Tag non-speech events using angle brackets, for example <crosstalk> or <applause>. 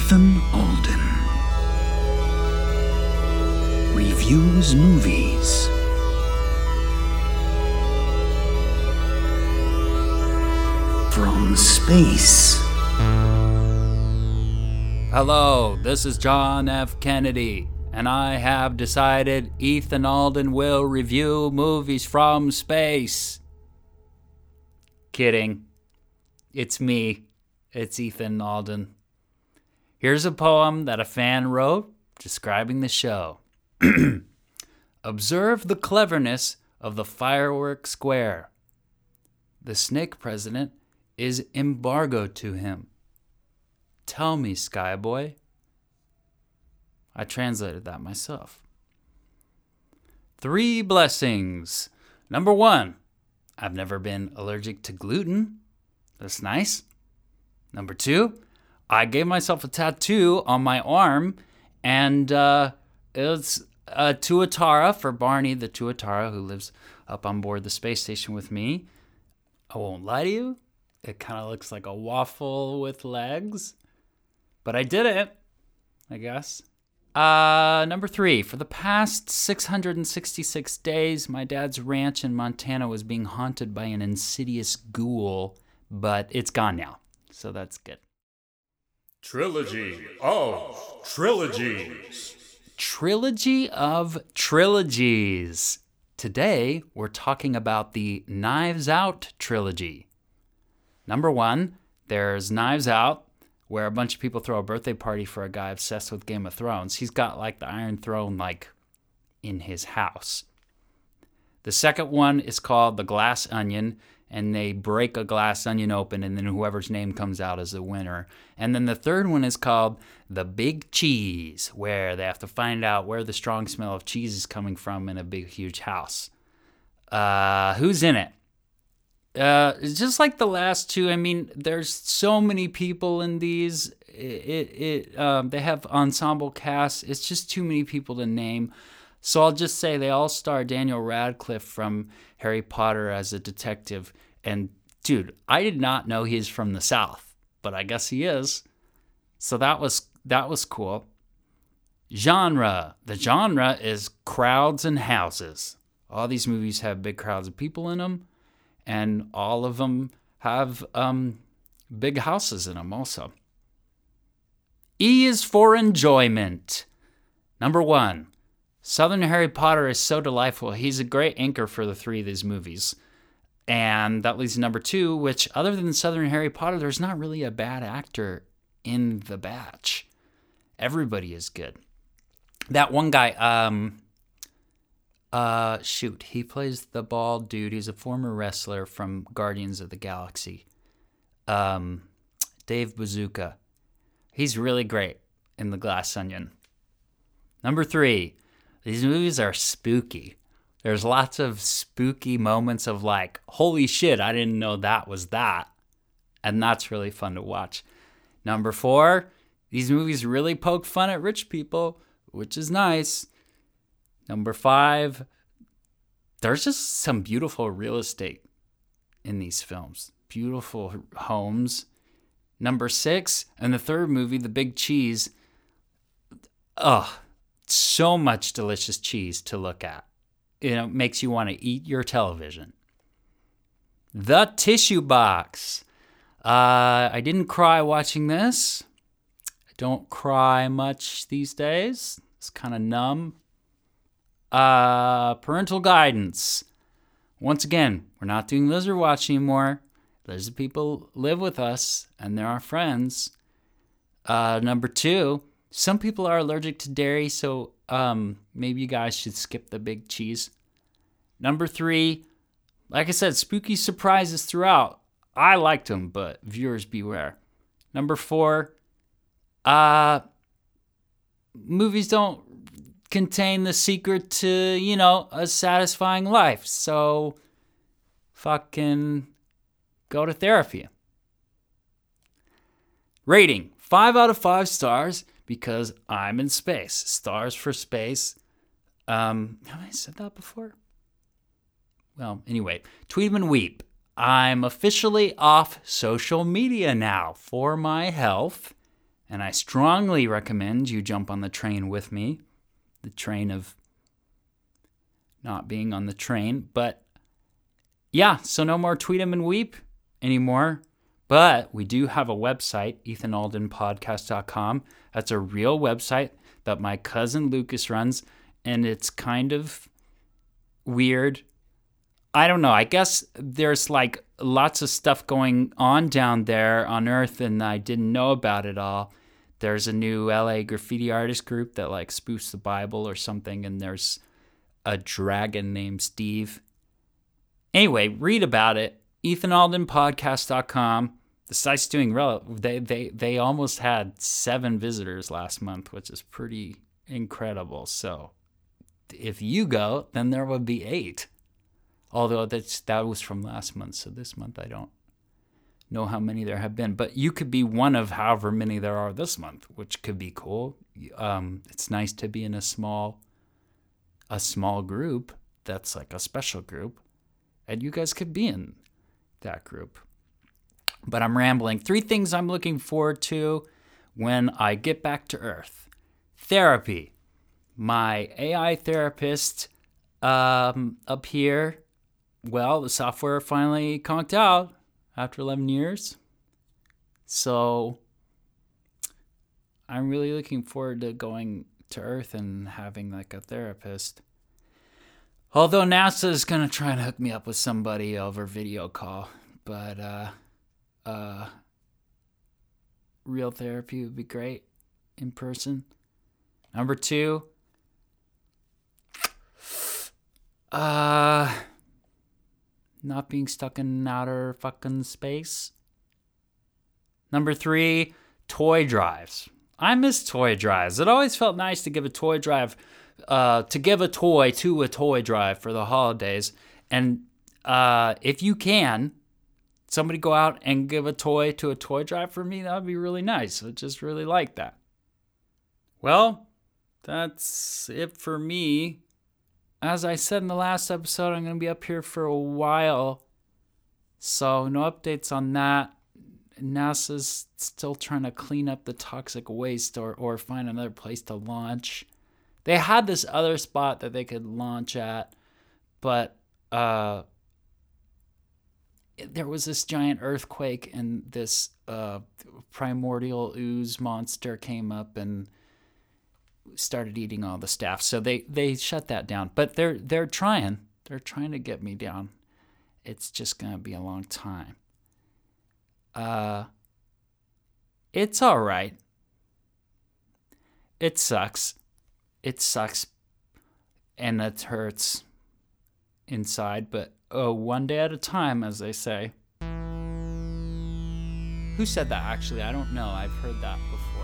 Ethan Alden reviews movies. From space. Hello, this is John F. Kennedy, and I have decided Ethan Alden will review movies from space. Kidding. It's me. It's Ethan Alden. Here's a poem that a fan wrote describing the show. <clears throat> Observe the cleverness of the firework square. The snake president is embargoed to him. Tell me, Skyboy. I translated that myself. Three blessings. Number one, I've never been allergic to gluten. That's nice. Number two, I gave myself a tattoo on my arm, and uh, it's a Tuatara for Barney, the Tuatara who lives up on board the space station with me. I won't lie to you, it kind of looks like a waffle with legs, but I did it, I guess. Uh, number three, for the past 666 days, my dad's ranch in Montana was being haunted by an insidious ghoul, but it's gone now, so that's good. Trilogy of Trilogies. Trilogy of Trilogies. Today, we're talking about the Knives Out trilogy. Number one, there's Knives Out, where a bunch of people throw a birthday party for a guy obsessed with Game of Thrones. He's got like the Iron Throne, like in his house. The second one is called The Glass Onion, and they break a glass onion open, and then whoever's name comes out is the winner. And then the third one is called The Big Cheese, where they have to find out where the strong smell of cheese is coming from in a big, huge house. Uh, who's in it? Uh, just like the last two. I mean, there's so many people in these. It, it, it um, they have ensemble casts. It's just too many people to name. So I'll just say they all star Daniel Radcliffe from Harry Potter as a detective. And dude, I did not know he's from the South, but I guess he is. So that was that was cool. Genre. The genre is crowds and houses. All these movies have big crowds of people in them, and all of them have um, big houses in them also. E is for enjoyment. Number one, Southern Harry Potter is so delightful. He's a great anchor for the three of these movies. And that leads to number two, which, other than Southern Harry Potter, there's not really a bad actor in the batch. Everybody is good. That one guy, um, uh, shoot, he plays the bald dude. He's a former wrestler from Guardians of the Galaxy. Um, Dave Bazooka. He's really great in The Glass Onion. Number three, these movies are spooky. There's lots of spooky moments of like, holy shit, I didn't know that was that. And that's really fun to watch. Number four, these movies really poke fun at rich people, which is nice. Number five, there's just some beautiful real estate in these films. Beautiful homes. Number six, and the third movie, The Big Cheese. Ugh, so much delicious cheese to look at. You know, makes you want to eat your television. The Tissue Box. Uh, I didn't cry watching this. I don't cry much these days. It's kind of numb. Uh, parental guidance. Once again, we're not doing lizard watch anymore. Lizard people live with us and they're our friends. Uh, number two, some people are allergic to dairy, so um, maybe you guys should skip the big cheese. Number three, like I said, spooky surprises throughout. I liked them, but viewers beware. Number four, uh, movies don't contain the secret to, you know, a satisfying life. So fucking go to therapy. Rating five out of five stars because I'm in space. Stars for space. Um, have I said that before? Well, anyway, tweet and weep. I'm officially off social media now for my health, And I strongly recommend you jump on the train with me, the train of not being on the train. But yeah, so no more tweet 'em and weep anymore. But we do have a website, ethanaldenpodcast.com. That's a real website that my cousin Lucas runs, and it's kind of weird. I don't know. I guess there's like lots of stuff going on down there on Earth, and I didn't know about it all. There's a new LA graffiti artist group that like spoofs the Bible or something, and there's a dragon named Steve. Anyway, read about it. EthanAldenPodcast.com. The site's doing well. They they they almost had seven visitors last month, which is pretty incredible. So if you go, then there would be eight. Although that's that was from last month, so this month I don't know how many there have been. But you could be one of however many there are this month, which could be cool. Um, it's nice to be in a small a small group that's like a special group, and you guys could be in that group. But I'm rambling. Three things I'm looking forward to when I get back to Earth therapy. My AI therapist um, up here, well, the software finally conked out after 11 years. So I'm really looking forward to going to Earth and having like a therapist. Although NASA is going to try and hook me up with somebody over video call, but uh, uh, real therapy would be great in person. Number two, uh, not being stuck in outer fucking space. Number three, toy drives. I miss toy drives. It always felt nice to give a toy drive, uh, to give a toy to a toy drive for the holidays. And uh, if you can, somebody go out and give a toy to a toy drive for me, that would be really nice. I just really like that. Well, that's it for me. As I said in the last episode, I'm going to be up here for a while. So, no updates on that. NASA's still trying to clean up the toxic waste or, or find another place to launch. They had this other spot that they could launch at, but uh, there was this giant earthquake and this uh, primordial ooze monster came up and started eating all the staff. So they they shut that down. But they're they're trying. They're trying to get me down. It's just gonna be a long time. Uh it's all right. It sucks. It sucks and it hurts inside, but oh, one day at a time, as they say. Who said that actually? I don't know. I've heard that before.